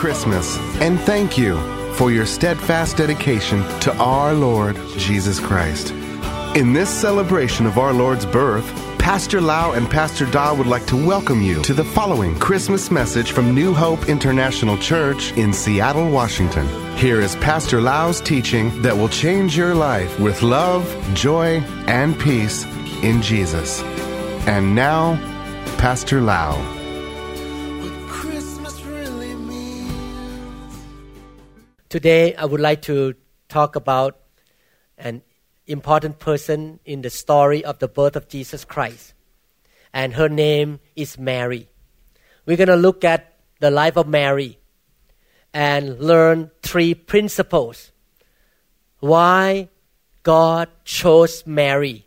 Christmas and thank you for your steadfast dedication to our Lord Jesus Christ. In this celebration of our Lord's birth, Pastor Lau and Pastor Da would like to welcome you to the following Christmas message from New Hope International Church in Seattle, Washington. Here is Pastor Lau's teaching that will change your life with love, joy, and peace in Jesus. And now, Pastor Lau. Today, I would like to talk about an important person in the story of the birth of Jesus Christ. And her name is Mary. We're going to look at the life of Mary and learn three principles why God chose Mary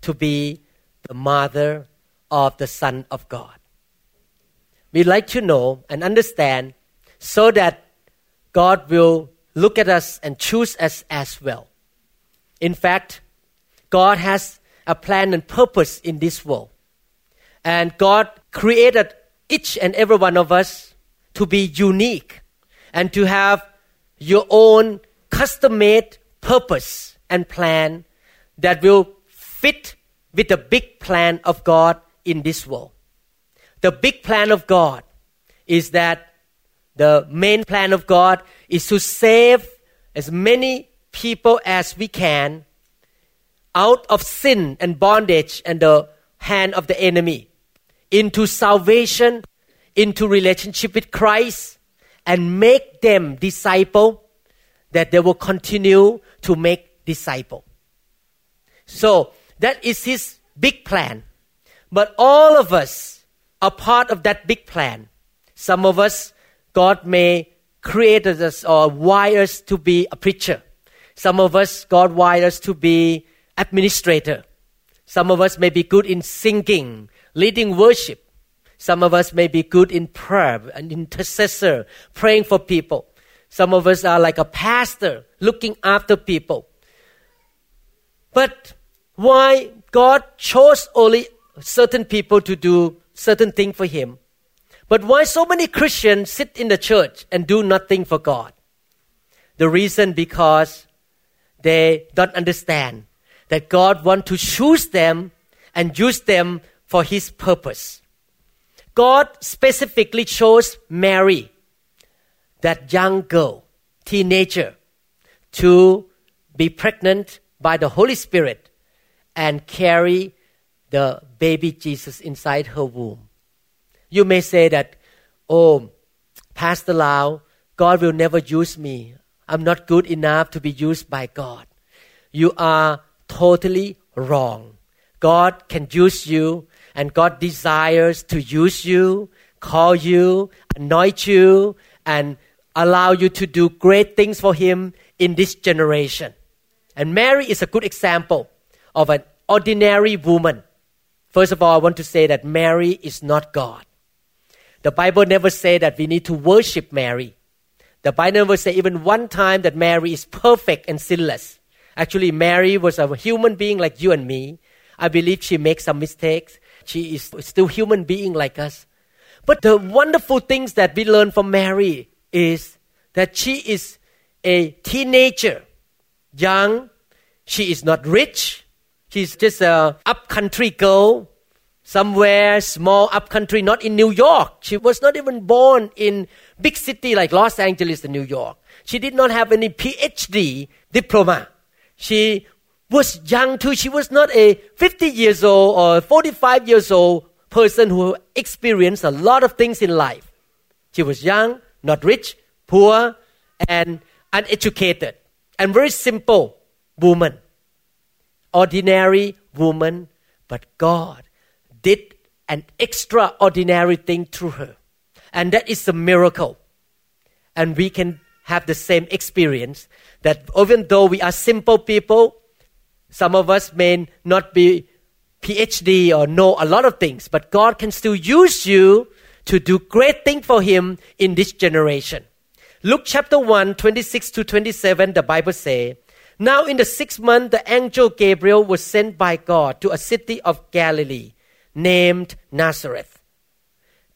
to be the mother of the Son of God. We'd like to know and understand so that God will look at us and choose us as well. In fact, God has a plan and purpose in this world. And God created each and every one of us to be unique and to have your own custom made purpose and plan that will fit with the big plan of God in this world. The big plan of God is that the main plan of God is to save as many people as we can out of sin and bondage and the hand of the enemy into salvation, into relationship with Christ, and make them disciple that they will continue to make disciple. So that is his big plan. But all of us are part of that big plan. Some of us God may create us or wire us to be a preacher. Some of us, God wired us to be administrator. Some of us may be good in singing, leading worship. Some of us may be good in prayer, an intercessor, praying for people. Some of us are like a pastor, looking after people. But why God chose only certain people to do certain thing for Him? But why so many Christians sit in the church and do nothing for God? The reason because they don't understand that God want to choose them and use them for his purpose. God specifically chose Mary, that young girl, teenager, to be pregnant by the Holy Spirit and carry the baby Jesus inside her womb. You may say that, oh, Pastor Lau, God will never use me. I'm not good enough to be used by God. You are totally wrong. God can use you, and God desires to use you, call you, anoint you, and allow you to do great things for Him in this generation. And Mary is a good example of an ordinary woman. First of all, I want to say that Mary is not God. The Bible never say that we need to worship Mary. The Bible never say even one time that Mary is perfect and sinless. Actually, Mary was a human being like you and me. I believe she makes some mistakes. She is still human being like us. But the wonderful things that we learn from Mary is that she is a teenager, young. She is not rich. She's just a upcountry girl somewhere small upcountry, not in New York. She was not even born in big city like Los Angeles and New York. She did not have any PhD diploma. She was young too. She was not a 50 years old or 45 years old person who experienced a lot of things in life. She was young, not rich, poor, and uneducated, and very simple woman. Ordinary woman, but God did an extraordinary thing through her. And that is a miracle. And we can have the same experience that even though we are simple people, some of us may not be PhD or know a lot of things, but God can still use you to do great things for Him in this generation. Luke chapter 1, 26 to 27, the Bible says, Now in the sixth month, the angel Gabriel was sent by God to a city of Galilee named Nazareth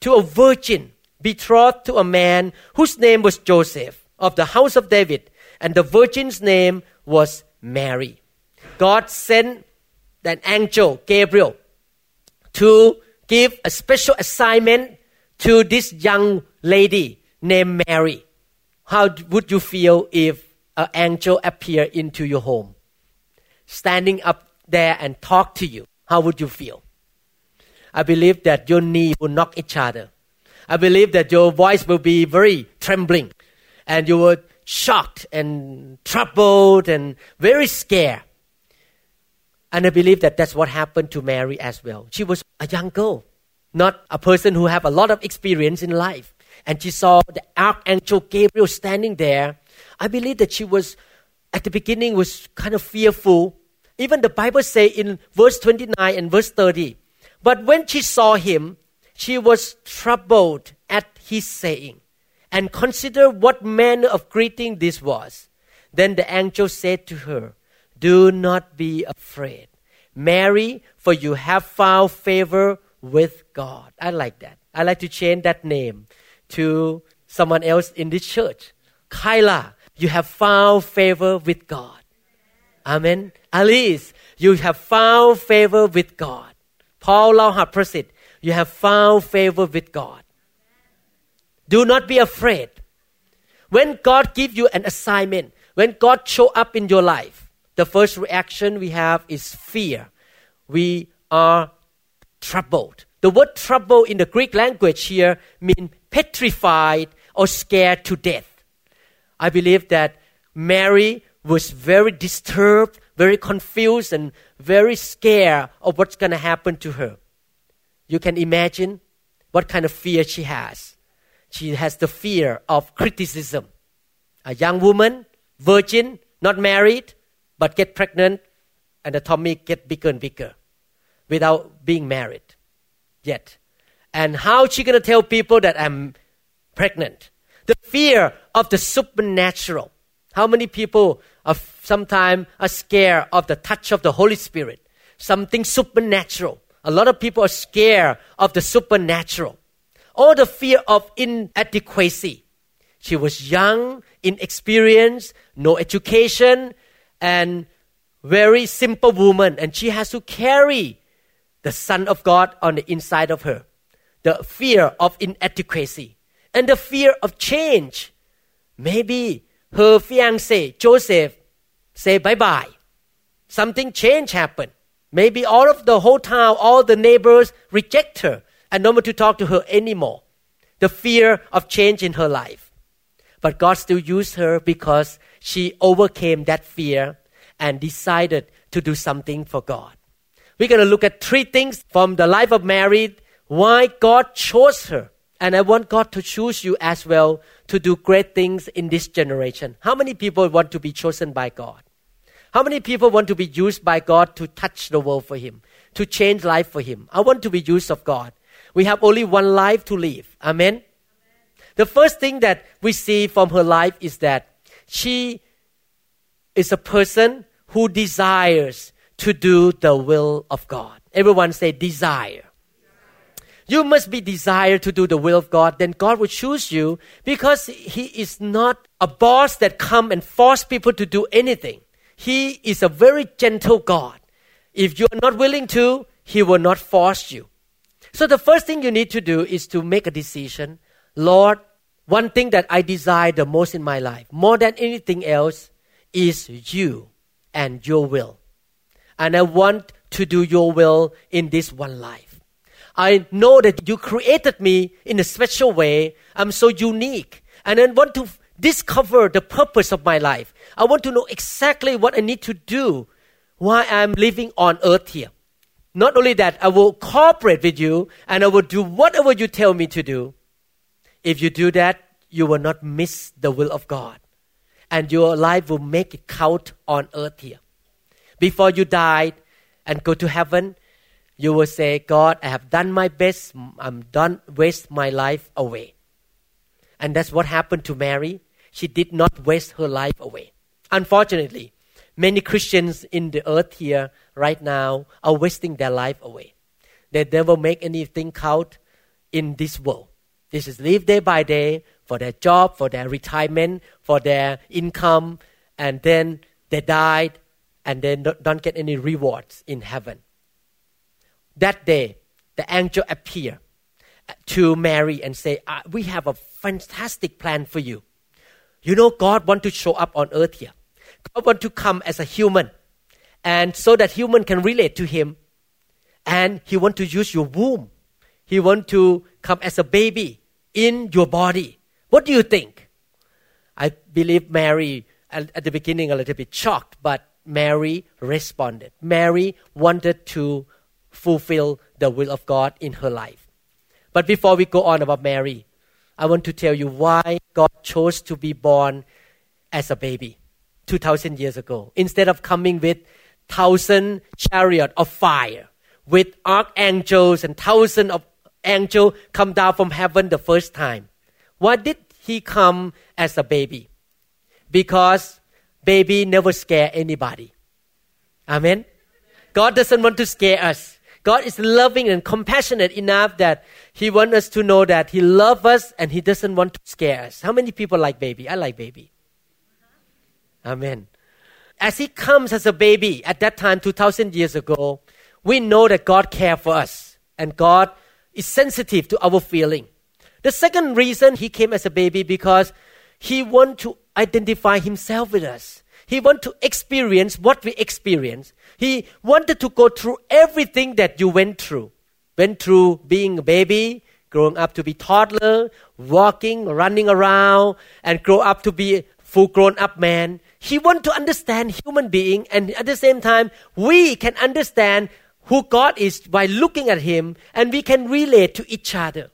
to a virgin betrothed to a man whose name was Joseph of the house of David, and the virgin's name was Mary. God sent an angel, Gabriel, to give a special assignment to this young lady named Mary. How would you feel if an angel appeared into your home, standing up there and talk to you? How would you feel? I believe that your knee will knock each other. I believe that your voice will be very trembling and you were shocked and troubled and very scared. And I believe that that's what happened to Mary as well. She was a young girl, not a person who have a lot of experience in life. And she saw the archangel Gabriel standing there. I believe that she was, at the beginning, was kind of fearful. Even the Bible say in verse 29 and verse 30, but when she saw him, she was troubled at his saying and considered what manner of greeting this was. Then the angel said to her, Do not be afraid, Mary, for you have found favor with God. I like that. I like to change that name to someone else in this church. Kyla, you have found favor with God. Amen. Alice, you have found favor with God. พอลเราหัดประสิทธิ์ you have found favor with God do not be afraid when God give you an assignment when God show up in your life the first reaction we have is fear we are troubled the word trouble in the Greek language here mean petrified or scared to death I believe that Mary was very disturbed very confused and very scared of what's going to happen to her. You can imagine what kind of fear she has. She has the fear of criticism. A young woman, virgin, not married, but get pregnant, and the tummy get bigger and bigger without being married yet. And how she gonna tell people that I'm pregnant? The fear of the supernatural. How many people are sometimes are scared of the touch of the Holy Spirit? Something supernatural. A lot of people are scared of the supernatural. Or the fear of inadequacy. She was young, inexperienced, no education, and very simple woman, and she has to carry the Son of God on the inside of her. The fear of inadequacy and the fear of change. Maybe her fiance Joseph say bye bye. Something change happened. Maybe all of the whole town, all the neighbors reject her and no one to talk to her anymore. The fear of change in her life. But God still used her because she overcame that fear and decided to do something for God. We're going to look at three things from the life of Mary, why God chose her and I want God to choose you as well to do great things in this generation. How many people want to be chosen by God? How many people want to be used by God to touch the world for Him, to change life for Him? I want to be used of God. We have only one life to live. Amen. Amen. The first thing that we see from her life is that she is a person who desires to do the will of God. Everyone say desire. You must be desired to do the will of God, then God will choose you because He is not a boss that come and force people to do anything. He is a very gentle God. If you are not willing to, He will not force you. So the first thing you need to do is to make a decision. Lord, one thing that I desire the most in my life, more than anything else, is you and your will. And I want to do your will in this one life. I know that you created me in a special way. I'm so unique. And I want to discover the purpose of my life. I want to know exactly what I need to do while I'm living on earth here. Not only that, I will cooperate with you and I will do whatever you tell me to do. If you do that, you will not miss the will of God. And your life will make it count on earth here. Before you die and go to heaven, you will say, God, I have done my best. I'm done, waste my life away. And that's what happened to Mary. She did not waste her life away. Unfortunately, many Christians in the earth here right now are wasting their life away. They never make anything count in this world. This is live day by day for their job, for their retirement, for their income, and then they died and they don't get any rewards in heaven. That day, the angel appeared to Mary and say, uh, "We have a fantastic plan for you. You know, God want to show up on earth here. God want to come as a human, and so that human can relate to Him, and He want to use your womb. He want to come as a baby in your body. What do you think?" I believe Mary at the beginning a little bit shocked, but Mary responded. Mary wanted to fulfill the will of God in her life. But before we go on about Mary, I want to tell you why God chose to be born as a baby 2000 years ago instead of coming with thousand chariot of fire with archangels and thousands of angels come down from heaven the first time. Why did he come as a baby? Because baby never scare anybody. Amen. God doesn't want to scare us. God is loving and compassionate enough that He wants us to know that He loves us and He doesn't want to scare us. How many people like baby? I like baby. Uh-huh. Amen. As He comes as a baby at that time, 2,000 years ago, we know that God cares for us and God is sensitive to our feeling. The second reason He came as a baby because He wants to identify Himself with us. He wanted to experience what we experience. He wanted to go through everything that you went through. Went through being a baby, growing up to be toddler, walking, running around, and grow up to be full grown up man. He wanted to understand human being and at the same time we can understand who God is by looking at him and we can relate to each other.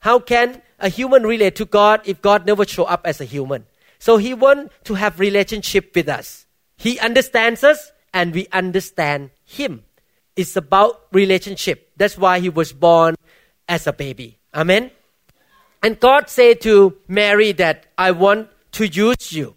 How can a human relate to God if God never show up as a human? So he wants to have relationship with us. He understands us and we understand him. It's about relationship. That's why he was born as a baby. Amen. And God said to Mary that I want to use you.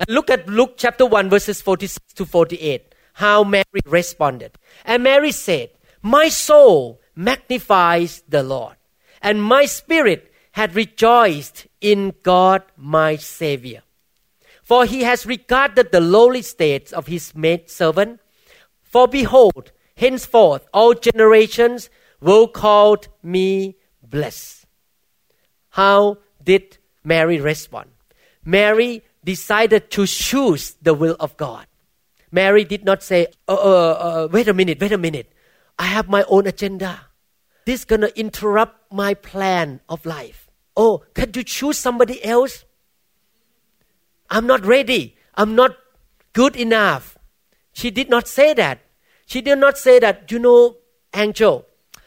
And look at Luke chapter 1 verses 46 to 48. How Mary responded. And Mary said, My soul magnifies the Lord, and my spirit had rejoiced in God my Savior. For he has regarded the lowly state of his maid servant. For behold, henceforth all generations will call me blessed. How did Mary respond? Mary decided to choose the will of God. Mary did not say, uh, uh, uh, wait a minute, wait a minute. I have my own agenda. This is going to interrupt my plan of life. Oh, can you choose somebody else? I'm not ready. I'm not good enough. She did not say that. She did not say that, you know, Angel,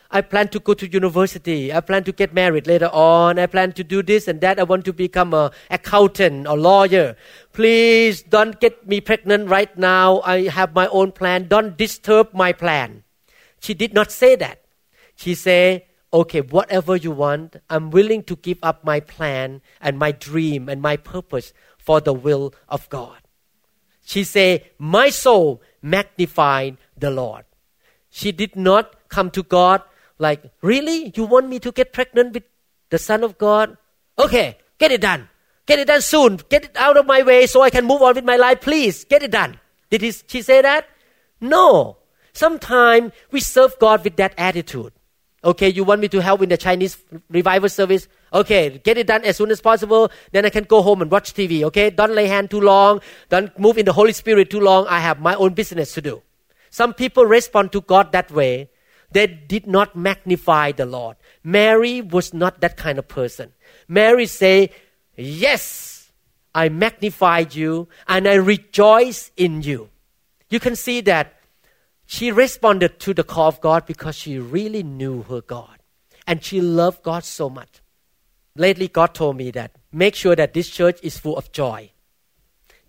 I plan to go to university. I plan to get married later on. I plan to do this and that. I want to become a accountant or lawyer. Please don't get me pregnant right now. I have my own plan. Don't disturb my plan. She did not say that. She said, okay, whatever you want, I'm willing to give up my plan and my dream and my purpose for the will of God. She said, My soul magnified the Lord. She did not come to God like, Really? You want me to get pregnant with the Son of God? Okay, get it done. Get it done soon. Get it out of my way so I can move on with my life. Please, get it done. Did he, she say that? No. Sometimes we serve God with that attitude. Okay, you want me to help in the Chinese revival service? Okay, get it done as soon as possible. Then I can go home and watch TV. Okay, don't lay hand too long. Don't move in the Holy Spirit too long. I have my own business to do. Some people respond to God that way. They did not magnify the Lord. Mary was not that kind of person. Mary say, yes, I magnified you and I rejoice in you. You can see that she responded to the call of God because she really knew her God and she loved God so much. Lately, God told me that make sure that this church is full of joy.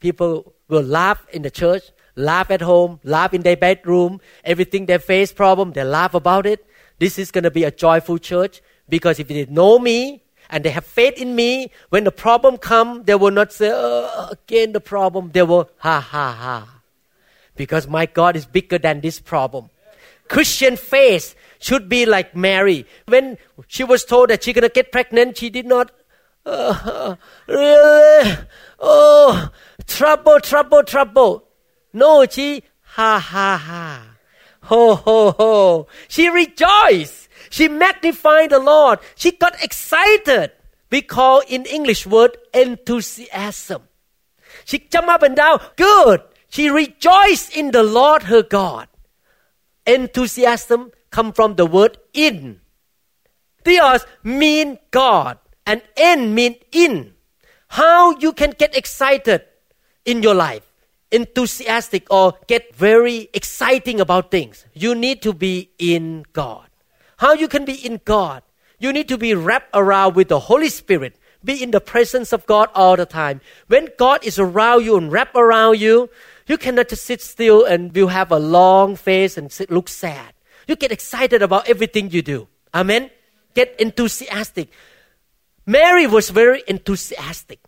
People will laugh in the church, laugh at home, laugh in their bedroom, everything they face problem, they laugh about it. This is going to be a joyful church because if they know me and they have faith in me, when the problem come, they will not say, oh, again the problem. They will, ha ha ha because my God is bigger than this problem. Christian faith should be like Mary. When she was told that she's going to get pregnant, she did not, uh, really? Oh, trouble, trouble, trouble. No, she, ha, ha, ha. Ho, ho, ho. She rejoiced. She magnified the Lord. She got excited. We call in English word enthusiasm. She jumped up and down. Good. She rejoiced in the Lord her God. Enthusiasm come from the word in. Theos mean God and en mean in. How you can get excited in your life, enthusiastic or get very exciting about things. You need to be in God. How you can be in God? You need to be wrapped around with the Holy Spirit. Be in the presence of God all the time. When God is around you and wrapped around you, you cannot just sit still and you have a long face and sit, look sad. You get excited about everything you do. Amen. Get enthusiastic. Mary was very enthusiastic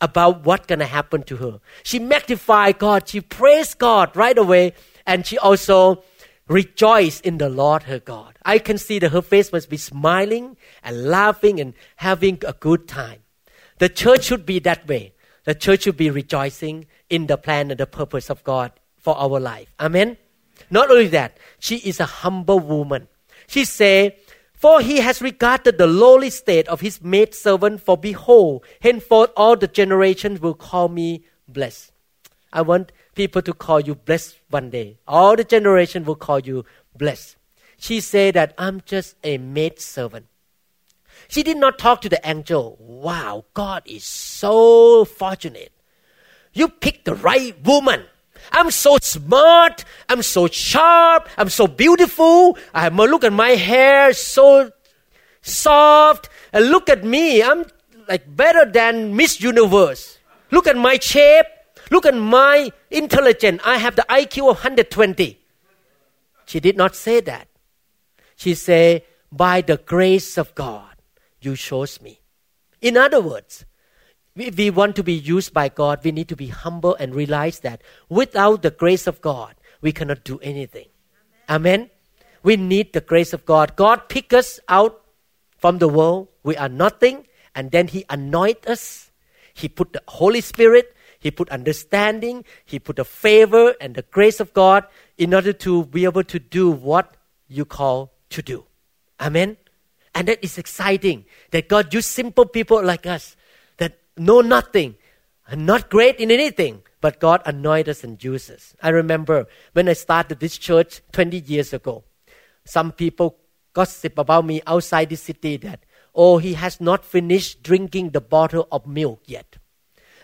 about what's gonna happen to her. She magnified God. She praised God right away, and she also rejoiced in the Lord her God. I can see that her face must be smiling and laughing and having a good time. The church should be that way. The church should be rejoicing in the plan and the purpose of God for our life. Amen. Not only that, she is a humble woman. She said, For he has regarded the lowly state of his maidservant, for behold, henceforth all the generations will call me blessed. I want people to call you blessed one day. All the generation will call you blessed. She said that I'm just a maidservant. She did not talk to the angel. Wow, God is so fortunate. You picked the right woman. I'm so smart. I'm so sharp. I'm so beautiful. I have look at my hair, so soft. And look at me. I'm like better than Miss Universe. Look at my shape. Look at my intelligence. I have the IQ of 120. She did not say that. She said, by the grace of God, you chose me. In other words, if we want to be used by God, we need to be humble and realize that without the grace of God, we cannot do anything. Amen. Amen. We need the grace of God. God picked us out from the world. We are nothing. And then He anointed us. He put the Holy Spirit. He put understanding. He put the favor and the grace of God in order to be able to do what you call to do. Amen. And that is exciting that God used simple people like us know nothing, not great in anything, but God anointed us and uses us. I remember when I started this church 20 years ago, some people gossip about me outside the city that, oh, he has not finished drinking the bottle of milk yet.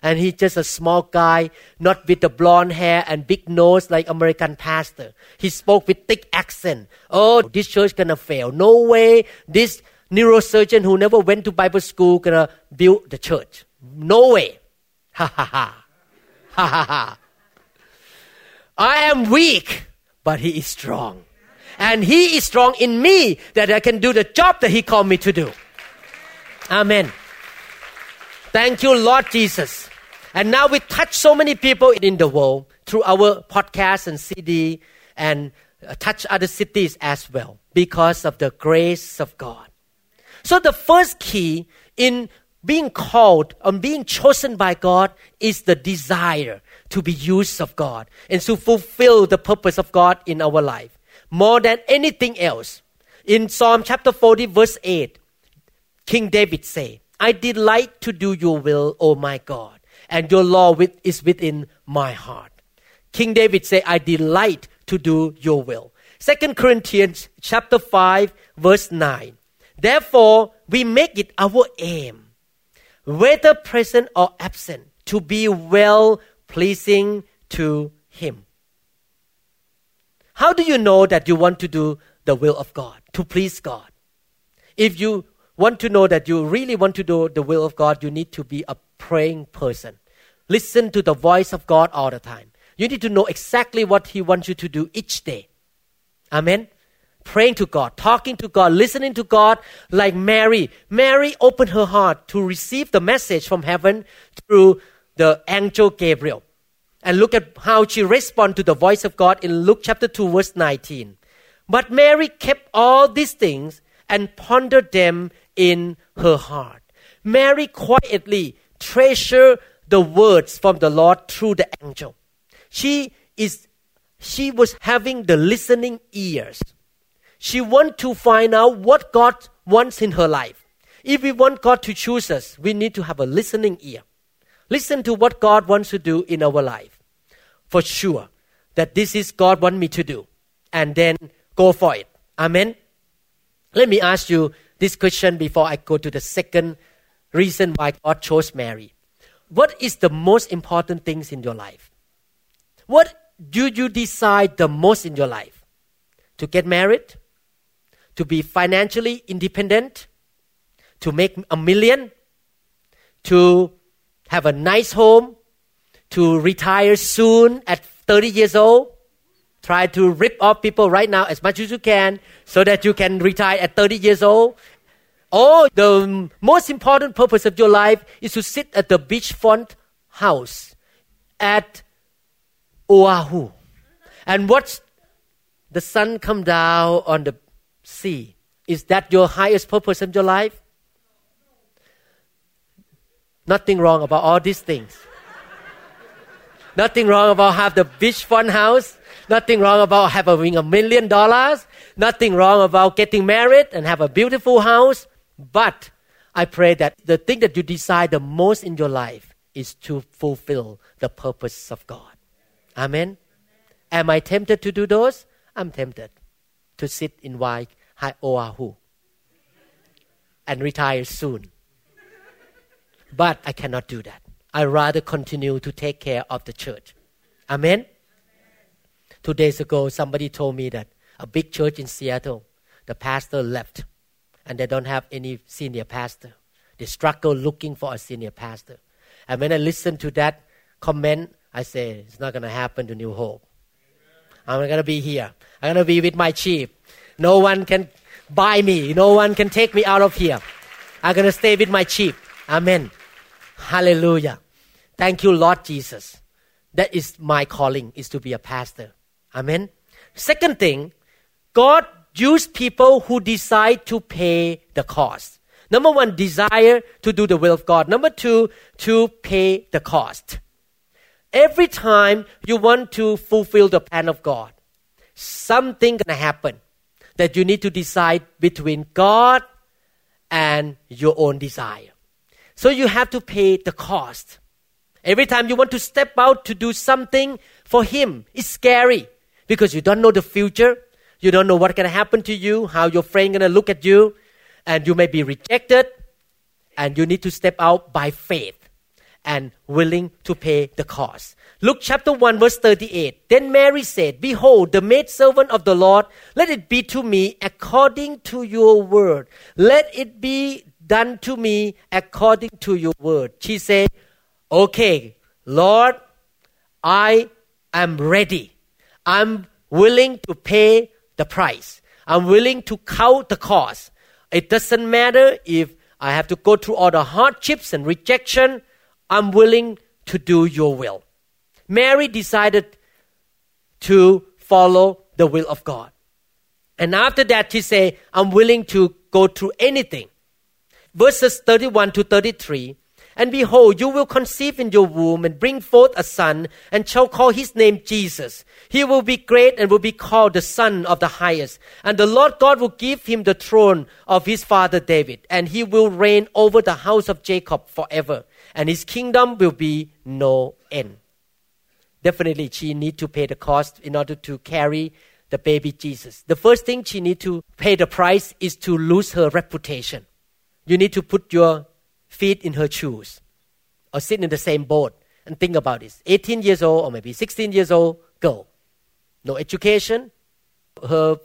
And he's just a small guy, not with the blonde hair and big nose like American pastor. He spoke with thick accent. Oh, this church gonna fail. No way this neurosurgeon who never went to Bible school gonna build the church. No way. Ha ha ha. Ha ha ha. I am weak, but he is strong. And he is strong in me that I can do the job that he called me to do. Amen. Thank you, Lord Jesus. And now we touch so many people in the world through our podcast and CD and uh, touch other cities as well because of the grace of God. So the first key in being called and being chosen by God is the desire to be used of God and to fulfill the purpose of God in our life more than anything else. In Psalm chapter 40 verse 8, King David say, I delight to do your will, O my God, and your law is within my heart. King David say, I delight to do your will. Second Corinthians chapter 5 verse 9. Therefore, we make it our aim whether present or absent, to be well pleasing to Him. How do you know that you want to do the will of God, to please God? If you want to know that you really want to do the will of God, you need to be a praying person. Listen to the voice of God all the time. You need to know exactly what He wants you to do each day. Amen praying to God, talking to God, listening to God like Mary. Mary opened her heart to receive the message from heaven through the angel Gabriel. And look at how she responded to the voice of God in Luke chapter 2, verse 19. But Mary kept all these things and pondered them in her heart. Mary quietly treasured the words from the Lord through the angel. She is she was having the listening ears. She want to find out what God wants in her life. If we want God to choose us, we need to have a listening ear. Listen to what God wants to do in our life. For sure that this is God want me to do. And then go for it. Amen. Let me ask you this question before I go to the second reason why God chose Mary. What is the most important things in your life? What do you decide the most in your life? To get married? To be financially independent? To make a million? To have a nice home? To retire soon at 30 years old? Try to rip off people right now as much as you can so that you can retire at 30 years old. Or the most important purpose of your life is to sit at the beachfront house at Oahu and watch the sun come down on the sea. Is that your highest purpose in your life? Nothing wrong about all these things. Nothing wrong about have the beach beachfront house. Nothing wrong about having a million dollars. Nothing wrong about getting married and have a beautiful house. But I pray that the thing that you desire the most in your life is to fulfill the purpose of God. Amen. Am I tempted to do those? I'm tempted to sit in Waikiki Oahu and retire soon. But I cannot do that. I rather continue to take care of the church. Amen. Two days ago, somebody told me that a big church in Seattle, the pastor left, and they don't have any senior pastor. They struggle looking for a senior pastor. And when I listened to that comment, I say, it's not going to happen to New Hope. I'm going to be here. I'm going to be with my chief. No one can buy me. No one can take me out of here. I'm going to stay with my chief. Amen. Hallelujah. Thank you, Lord Jesus. That is my calling, is to be a pastor. Amen. Second thing, God used people who decide to pay the cost. Number one, desire to do the will of God. Number two, to pay the cost. Every time you want to fulfill the plan of God, something gonna happen that you need to decide between God and your own desire. So you have to pay the cost. Every time you want to step out to do something for Him, it's scary because you don't know the future. You don't know going to happen to you, how your friend to look at you, and you may be rejected. And you need to step out by faith and willing to pay the cost. Luke chapter 1 verse 38. Then Mary said, Behold, the maidservant of the Lord, let it be to me according to your word. Let it be done to me according to your word. She said, Okay, Lord, I am ready. I'm willing to pay the price. I'm willing to count the cost. It doesn't matter if I have to go through all the hardships and rejection. I'm willing to do your will. Mary decided to follow the will of God. And after that, she said, I'm willing to go through anything verses 31 to 33. And behold, you will conceive in your womb and bring forth a son, and shall call his name Jesus. He will be great and will be called the Son of the Highest. And the Lord God will give him the throne of his father David, and he will reign over the house of Jacob forever, and his kingdom will be no end. Definitely, she need to pay the cost in order to carry the baby Jesus. The first thing she need to pay the price is to lose her reputation. You need to put your feet in her shoes or sit in the same boat and think about this. 18 years old or maybe 16 years old girl no education. Her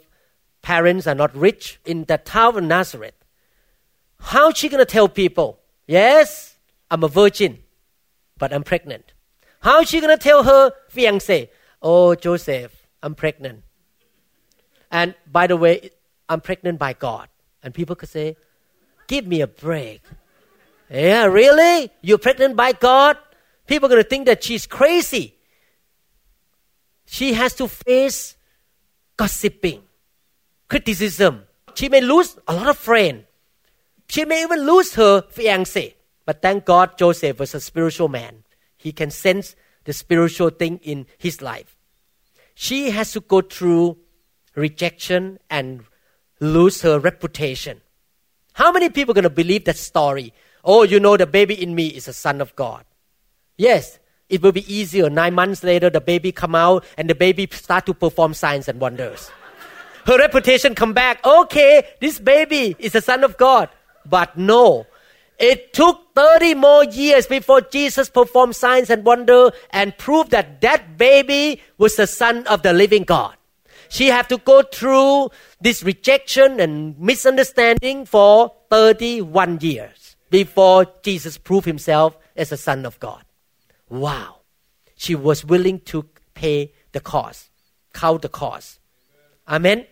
parents are not rich. In the town of nazareth how she going to tell people? Yes i'm a virgin but i'm pregnant how is she going to tell her fiance oh joseph i'm pregnant and by the way i'm pregnant by god and people could say Give me a break. Yeah, really? You're pregnant by God? People are going to think that she's crazy. She has to face gossiping. criticism. She may lose a lot of friends. She may even lose her fiance. But thank God Joseph was a spiritual man. He can sense the spiritual thing in his life. She has to go through rejection and lose her reputation. How many people are going to believe that story? Oh, you know, the baby in me is a son of God. Yes, it will be easier. Nine months later, the baby come out and the baby start to perform signs and wonders. Her reputation come back. Okay, this baby is a son of God. But no, it took 30 more years before Jesus performed signs and wonder and proved that that baby was the son of the living God. She had to go through this rejection and misunderstanding for 31 years before Jesus proved himself as a son of God. Wow. She was willing to pay the cost, count the cost. Amen.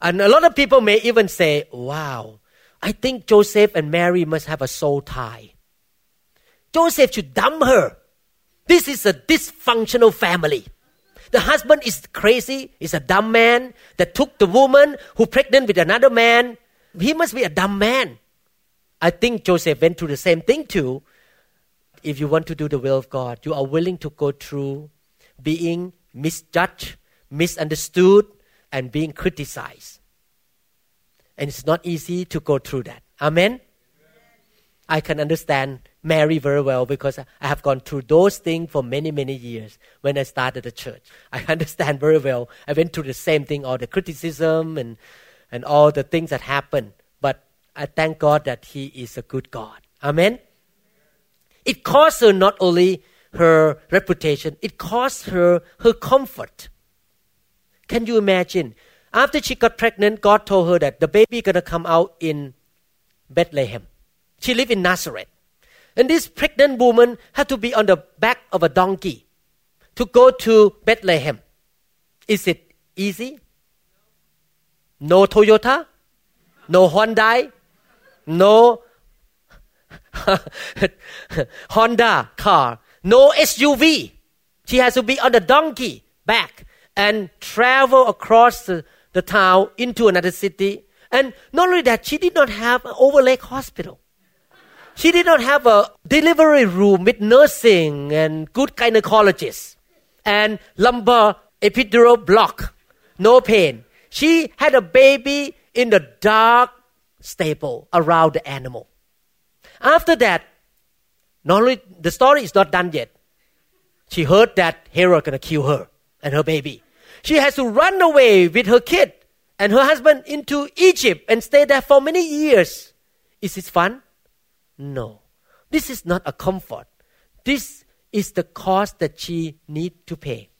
And a lot of people may even say, wow, I think Joseph and Mary must have a soul tie. Joseph should dump her. This is a dysfunctional family. The husband is crazy, is a dumb man that took the woman who pregnant with another man. He must be a dumb man. I think Joseph went through the same thing too. If you want to do the will of God, you are willing to go through being misjudged, misunderstood, and being criticized. And it's not easy to go through that. Amen? I can understand Mary very well because I have gone through those things for many, many years when I started the church. I understand very well. I went through the same thing, all the criticism and, and all the things that happened. But I thank God that He is a good God. Amen? It cost her not only her reputation, it cost her her comfort. Can you imagine? After she got pregnant, God told her that the baby gonna come out in Bethlehem. She lived in Nazareth. And this pregnant woman had to be on the back of a donkey to go to Bethlehem. Is it easy? No Toyota? No Hyundai? No Honda car? No SUV? She has to be on the donkey back and travel across the, the town into another city. And not only that, she did not have an overlake hospital. She did not have a delivery room with nursing and good gynecologists and lumbar epidural block. No pain. She had a baby in the dark stable around the animal. After that, not only the story is not done yet. She heard that Herod gonna kill her and her baby. She has to run away with her kid and her husband into Egypt and stay there for many years. Is this fun? No. This is not a comfort. This is the cost that she need to pay.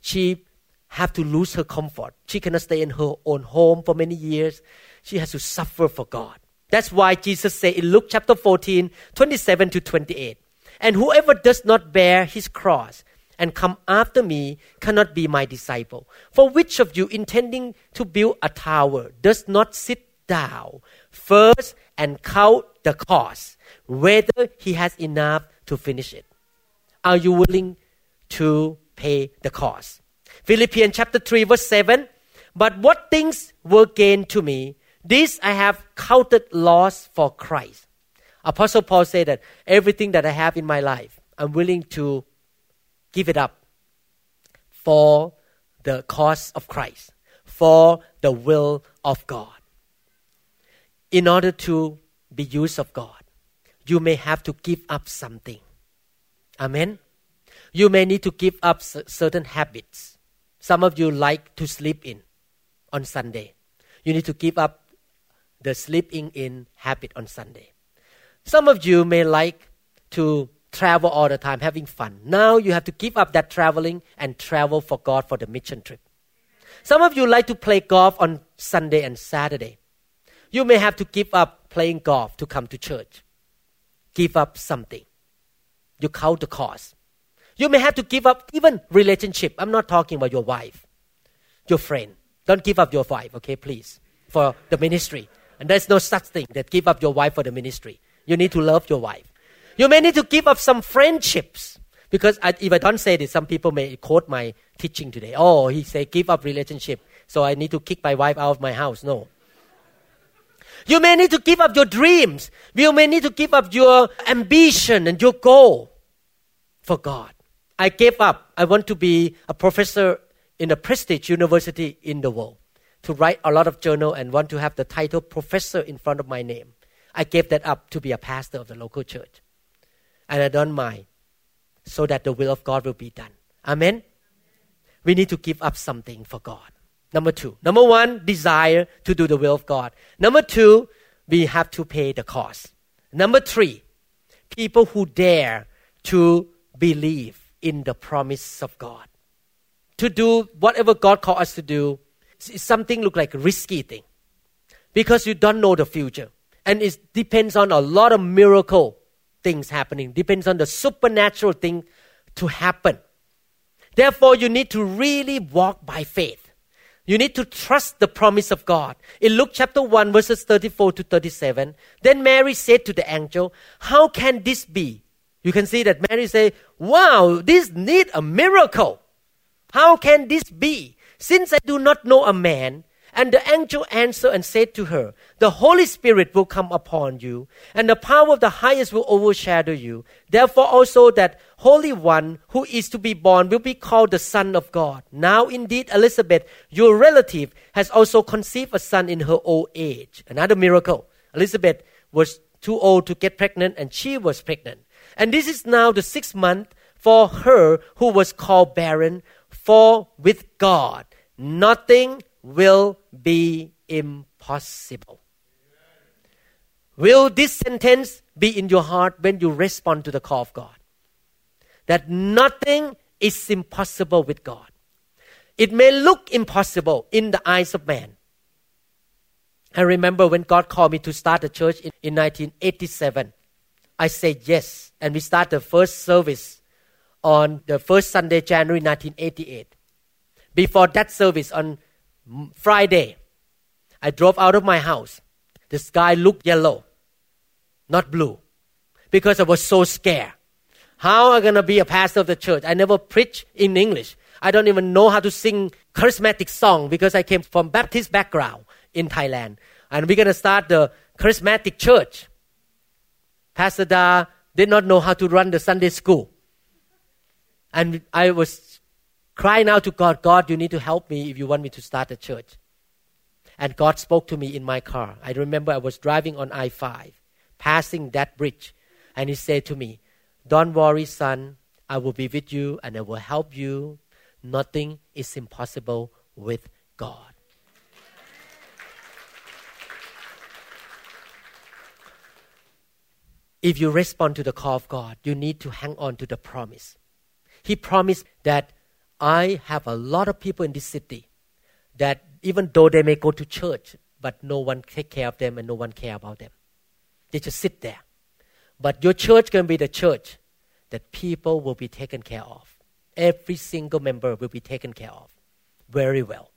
She have to lose her comfort. She cannot stay in her own home for many years. She has to suffer for God. That's why Jesus said in Luke chapter 14, 27 to 28, and whoever does not bear his cross and come after me cannot be my disciple. For which of you intending to build a tower does not sit down first and count the cost, whether he has enough to finish it. Are you willing to pay the cost? Philippians chapter 3 verse 7 But what things were gained to me, this I have counted loss for Christ. Apostle Paul said that everything that I have in my life, I'm willing to give it up for the cause of Christ, for the will of God. In order to be used of God, you may have to give up something. Amen. You may need to give up certain habits. Some of you like to sleep in on Sunday. You need to give up the sleeping in habit on Sunday. Some of you may like to travel all the time, having fun. Now you have to give up that traveling and travel for God for the mission trip. Some of you like to play golf on Sunday and Saturday. You may have to give up playing golf to come to church. Give up something. You count the cost. You may have to give up even relationship. I'm not talking about your wife, your friend. Don't give up your wife, okay, please, for the ministry. And there's no such thing that give up your wife for the ministry. You need to love your wife. You may need to give up some friendships. Because I, if I don't say this, some people may quote my teaching today. Oh, he said give up relationship so I need to kick my wife out of my house. No. You may need to give up your dreams. You may need to give up your ambition and your goal for God. I gave up. I want to be a professor in a prestige university in the world, to write a lot of journal and want to have the title professor in front of my name. I gave that up to be a pastor of the local church. And I don't mind, so that the will of God will be done. Amen? We need to give up something for God. Number two. Number one, desire to do the will of God. Number two, we have to pay the cost. Number three, people who dare to believe in the promise of God. To do whatever God called us to do is something look like a risky thing. Because you don't know the future. And it depends on a lot of miracle things happening. Depends on the supernatural thing to happen. Therefore, you need to really walk by faith. You need to trust the promise of God. In Luke chapter 1, verses 34 to 37, then Mary said to the angel, How can this be? You can see that Mary say, Wow, this need a miracle. How can this be? Since I do not know a man, and the angel answered and said to her, The Holy Spirit will come upon you, and the power of the highest will overshadow you. Therefore, also that Holy One who is to be born will be called the Son of God. Now, indeed, Elizabeth, your relative, has also conceived a son in her old age. Another miracle. Elizabeth was too old to get pregnant, and she was pregnant. And this is now the sixth month for her who was called barren, for with God nothing will be impossible. Will this sentence be in your heart when you respond to the call of God? That nothing is impossible with God. It may look impossible in the eyes of man. I remember when God called me to start a church in, in 1987. I said yes, and we started the first service on the first Sunday, January 1988. Before that service on Friday, I drove out of my house. The sky looked yellow, not blue, because I was so scared. How am I going to be a pastor of the church? I never preach in English. I don't even know how to sing charismatic song because I came from Baptist background in Thailand. And we're going to start the charismatic church. Pastor Da did not know how to run the Sunday school. And I was crying out to God, God, you need to help me if you want me to start a church. And God spoke to me in my car. I remember I was driving on I 5, passing that bridge. And He said to me, Don't worry, son. I will be with you and I will help you. Nothing is impossible with God. If you respond to the call of God, you need to hang on to the promise. He promised that I have a lot of people in this city that even though they may go to church, but no one take care of them and no one care about them. They just sit there. But your church can be the church that people will be taken care of. Every single member will be taken care of very well.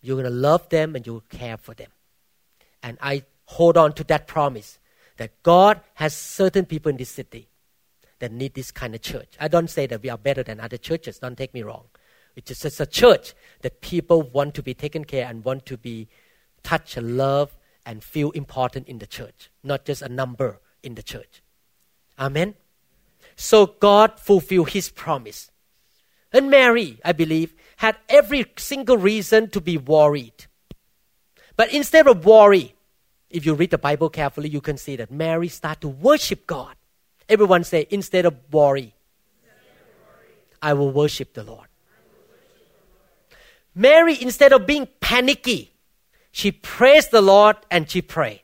You're going to love them and you'll care for them. And I hold on to that promise that God has certain people in this city that need this kind of church. I don't say that we are better than other churches, don't take me wrong. It's just a church that people want to be taken care and want to be touched and loved and feel important in the church, not just a number in the church. Amen. So God fulfilled his promise. And Mary, I believe, had every single reason to be worried. But instead of worry, if you read the Bible carefully, you can see that Mary started to worship God. Everyone say, instead of worry, I will worship the Lord. Mary, instead of being panicky, she praised the Lord and she prayed.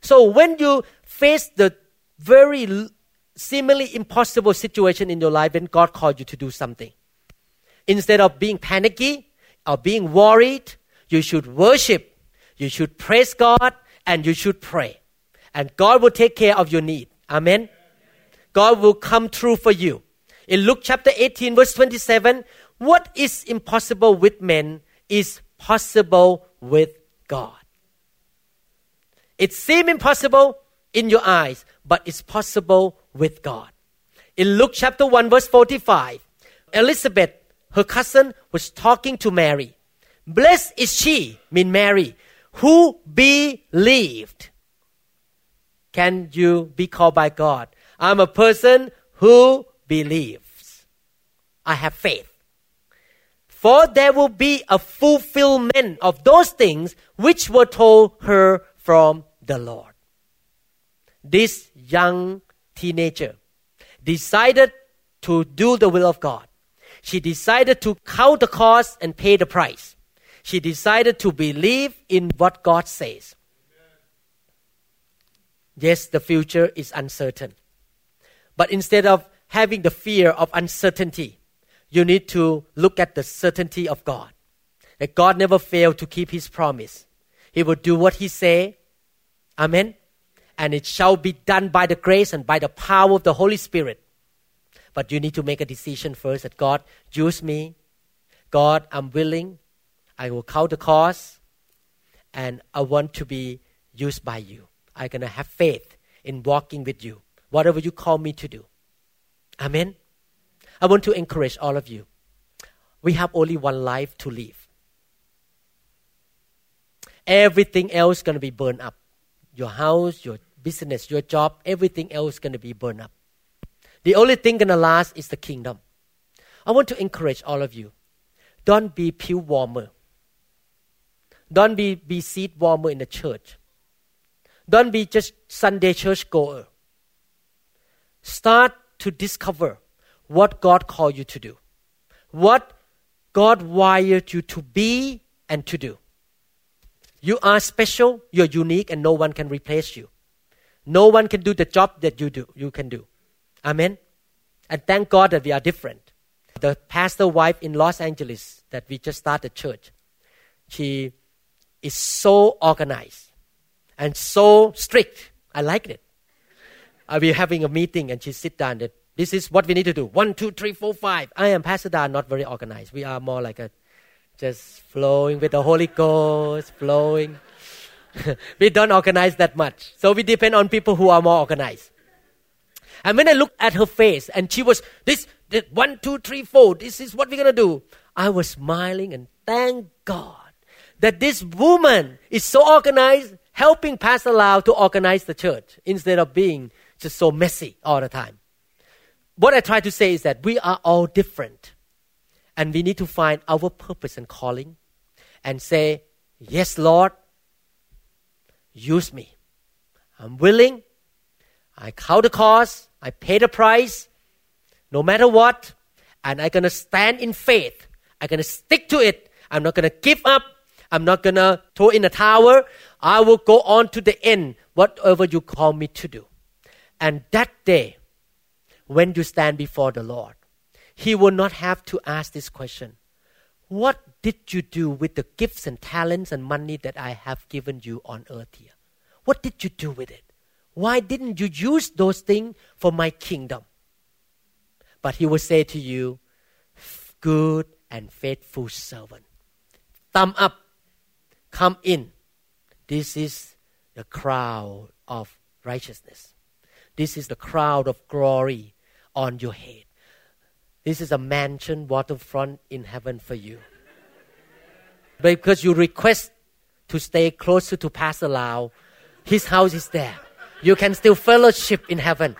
So when you face the very seemingly impossible situation in your life, when God called you to do something, instead of being panicky or being worried, you should worship, you should praise God, and you should pray. And God will take care of your need. Amen. God will come through for you. In Luke chapter 18, verse 27, what is impossible with men is possible with God. It seems impossible in your eyes, but it's possible with God. In Luke chapter 1, verse 45, Elizabeth, her cousin, was talking to Mary. Blessed is she, mean Mary, who believed. Can you be called by God? I'm a person who believes. I have faith. For there will be a fulfillment of those things which were told her from the Lord. This young teenager decided to do the will of God. She decided to count the cost and pay the price. She decided to believe in what God says. Yes, the future is uncertain. But instead of having the fear of uncertainty, you need to look at the certainty of God. That God never failed to keep his promise. He will do what he say. Amen. And it shall be done by the grace and by the power of the Holy Spirit. But you need to make a decision first that God, use me. God, I'm willing. I will count the cost. And I want to be used by you. I'm going to have faith in walking with you, whatever you call me to do. Amen. I want to encourage all of you. We have only one life to live. Everything else is going to be burned up. Your house, your business, your job, everything else is going to be burned up. The only thing going to last is the kingdom. I want to encourage all of you. Don't be pew warmer. Don't be, be seat warmer in the church. Don't be just Sunday church goer. Start to discover what God called you to do, what God wired you to be and to do. You are special, you're unique, and no one can replace you. No one can do the job that you do, you can do. Amen. And thank God that we are different. The pastor wife in Los Angeles that we just started church, she is so organized and so strict. I like it. I'll be having a meeting and she sit down and this is what we need to do. One, two, three, four, five. I am Pastor Dan, not very organized. We are more like a just flowing with the Holy Ghost, flowing. we don't organize that much. So we depend on people who are more organized. And when I looked at her face and she was this, this one, two, three, four, this is what we're gonna do. I was smiling and thank God that this woman is so organized, helping Pastor Lau to organize the church instead of being just so messy all the time what I try to say is that we are all different. And we need to find our purpose and calling and say, Yes, Lord, use me. I'm willing. I count the cost. I pay the price, no matter what. And I'm going to stand in faith. I'm going to stick to it. I'm not going to give up. I'm not going to throw in a tower. I will go on to the end, whatever you call me to do. And that day, when you stand before the Lord. He will not have to ask this question What did you do with the gifts and talents and money that I have given you on earth here? What did you do with it? Why didn't you use those things for my kingdom? But he will say to you, Good and faithful servant. Thumb up, come in. This is the crown of righteousness. This is the crown of glory on your head. This is a mansion waterfront in heaven for you. because you request to stay closer to Pastor Lau, his house is there. You can still fellowship in heaven.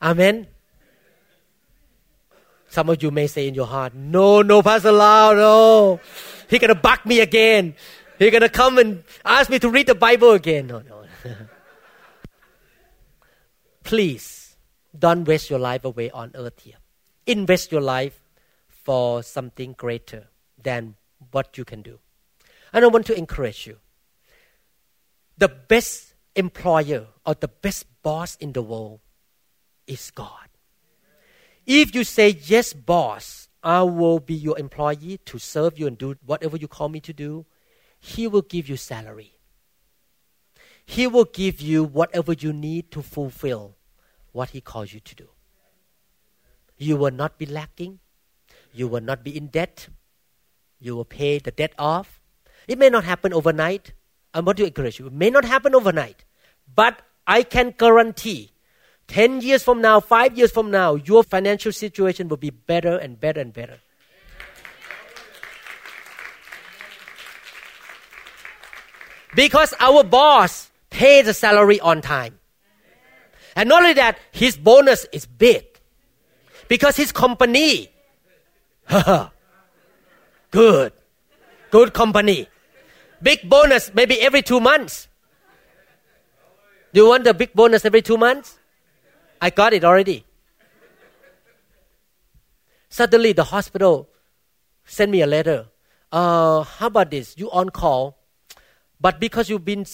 Amen. Some of you may say in your heart, No, no, Pastor Lau, no. He's gonna bug me again. He's gonna come and ask me to read the Bible again. No, no. Please don't waste your life away on earth here. Invest your life for something greater than what you can do. And I want to encourage you. The best employer or the best boss in the world is God. If you say, Yes, boss, I will be your employee to serve you and do whatever you call me to do, He will give you salary. He will give you whatever you need to fulfill what He calls you to do. You will not be lacking. You will not be in debt. You will pay the debt off. It may not happen overnight. I want to encourage you. It may not happen overnight. But I can guarantee 10 years from now, 5 years from now, your financial situation will be better and better and better. Because our boss pays the salary on time. And not only that, his bonus is big. Because his company, good, good company. Big bonus maybe every two months. Do you want the big bonus every two months? I got it already. Suddenly, the hospital sent me a letter. Uh, how about this? You on call, but because you've been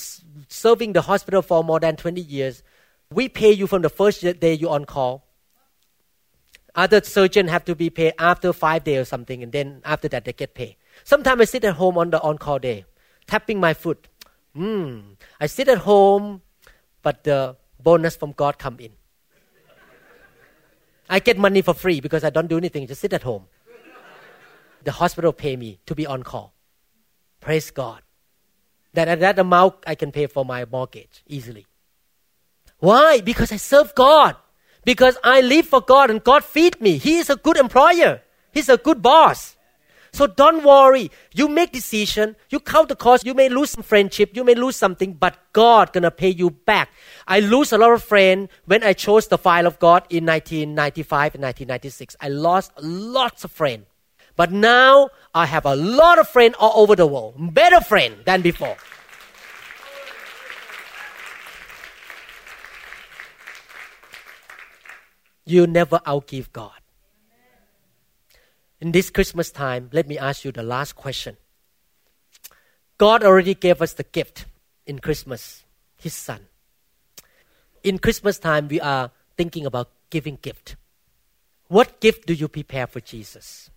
serving the hospital for more than 20 years, we pay you from the first day you're on call. Other surgeons have to be paid after five days or something, and then after that they get paid. Sometimes I sit at home on the on-call day, tapping my foot. Hmm. I sit at home, but the bonus from God come in. I get money for free because I don't do anything, just sit at home. The hospital pay me to be on call. Praise God. That at that amount I can pay for my mortgage easily. Why? Because I serve God. Because I live for God and God feed me. He is a good employer. He's a good boss. So don't worry. You make decision. You count the cost. You may lose some friendship. You may lose something, but God gonna pay you back. I lose a lot of friends when I chose the file of God in 1995 and 1996. I lost lots of friends. But now I have a lot of friends all over the world. Better friends than before. You never outgive God in this Christmas time, let me ask you the last question. God already gave us the gift in Christmas, His Son. In Christmas time, we are thinking about giving gift. What gift do you prepare for Jesus?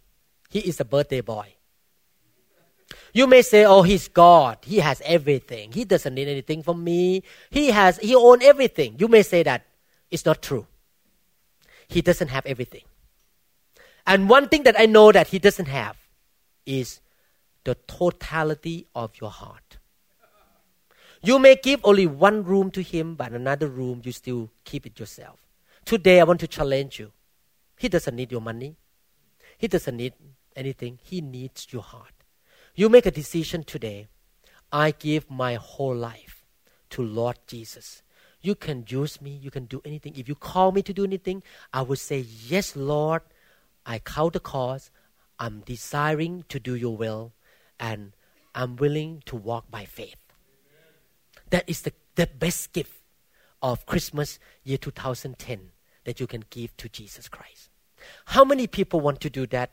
He is a birthday boy. You may say, "Oh, he's God. He has everything. He doesn't need anything from me. He has. He owns everything." You may say that. It's not true. He doesn't have everything. And one thing that I know that he doesn't have is the totality of your heart. You may give only one room to him, but another room you still keep it yourself. Today I want to challenge you. He doesn't need your money. He doesn't need anything. He needs your heart. You make a decision today. I give my whole life to Lord Jesus. You can use me. You can do anything. If you call me to do anything, I will say, Yes, Lord. I count the cost. I'm desiring to do your will, and I'm willing to walk by faith. That is the, the best gift of Christmas year 2010 that you can give to Jesus Christ. How many people want to do that?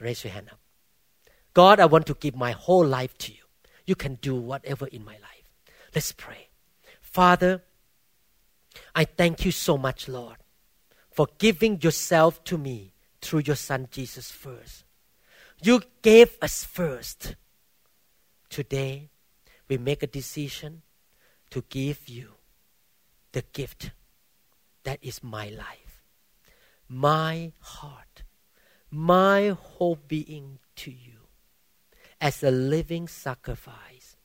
Raise your hand up. God, I want to give my whole life to you. You can do whatever in my life. Let's pray. Father, I thank you so much, Lord, for giving yourself to me through your Son Jesus first. You gave us first. Today, we make a decision to give you the gift that is my life, my heart, my whole being to you as a living sacrifice.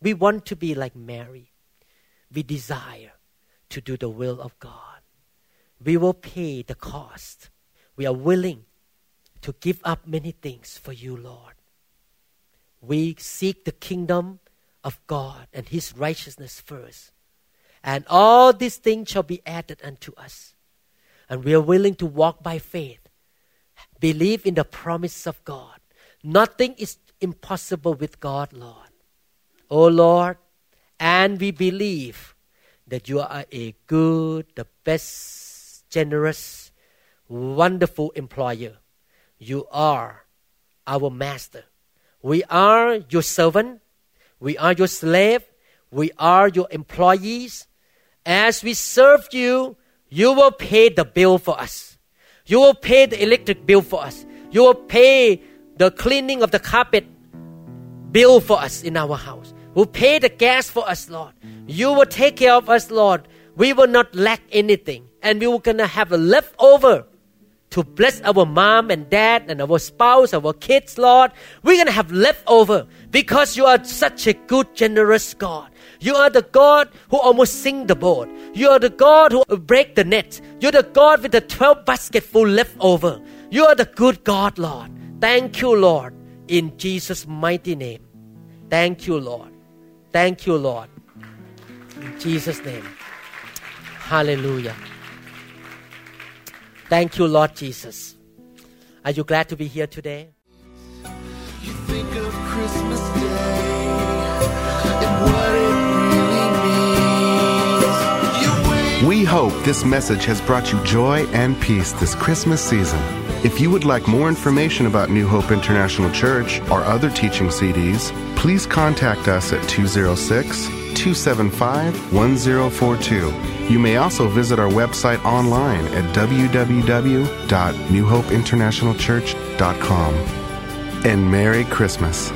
We want to be like Mary. We desire to do the will of God. We will pay the cost we are willing to give up many things for you, Lord. We seek the kingdom of God and His righteousness first. And all these things shall be added unto us. And we are willing to walk by faith, believe in the promise of God. Nothing is impossible with God, Lord. Oh Lord, and we believe that you are a good, the best, generous, wonderful employer. You are our master. We are your servant. We are your slave. We are your employees. As we serve you, you will pay the bill for us. You will pay the electric bill for us. You will pay the cleaning of the carpet bill for us in our house. You will pay the gas for us, Lord. You will take care of us, Lord. We will not lack anything. And we will gonna have a leftover to bless our mom and dad and our spouse, our kids, Lord. We're to have leftover because you are such a good, generous God. You are the God who almost sink the boat. You are the God who break the net. You're the God with the 12 basketful left over. You are the good God, Lord. Thank you, Lord, in Jesus' mighty name. Thank you, Lord. Thank you, Lord. In Jesus' name. Hallelujah. Thank you, Lord Jesus. Are you glad to be here today? You think of Christmas Day and what it We hope this message has brought you joy and peace this Christmas season. If you would like more information about New Hope International Church or other teaching CDs, please contact us at 206 275 1042. You may also visit our website online at www.newhopeinternationalchurch.com. And Merry Christmas.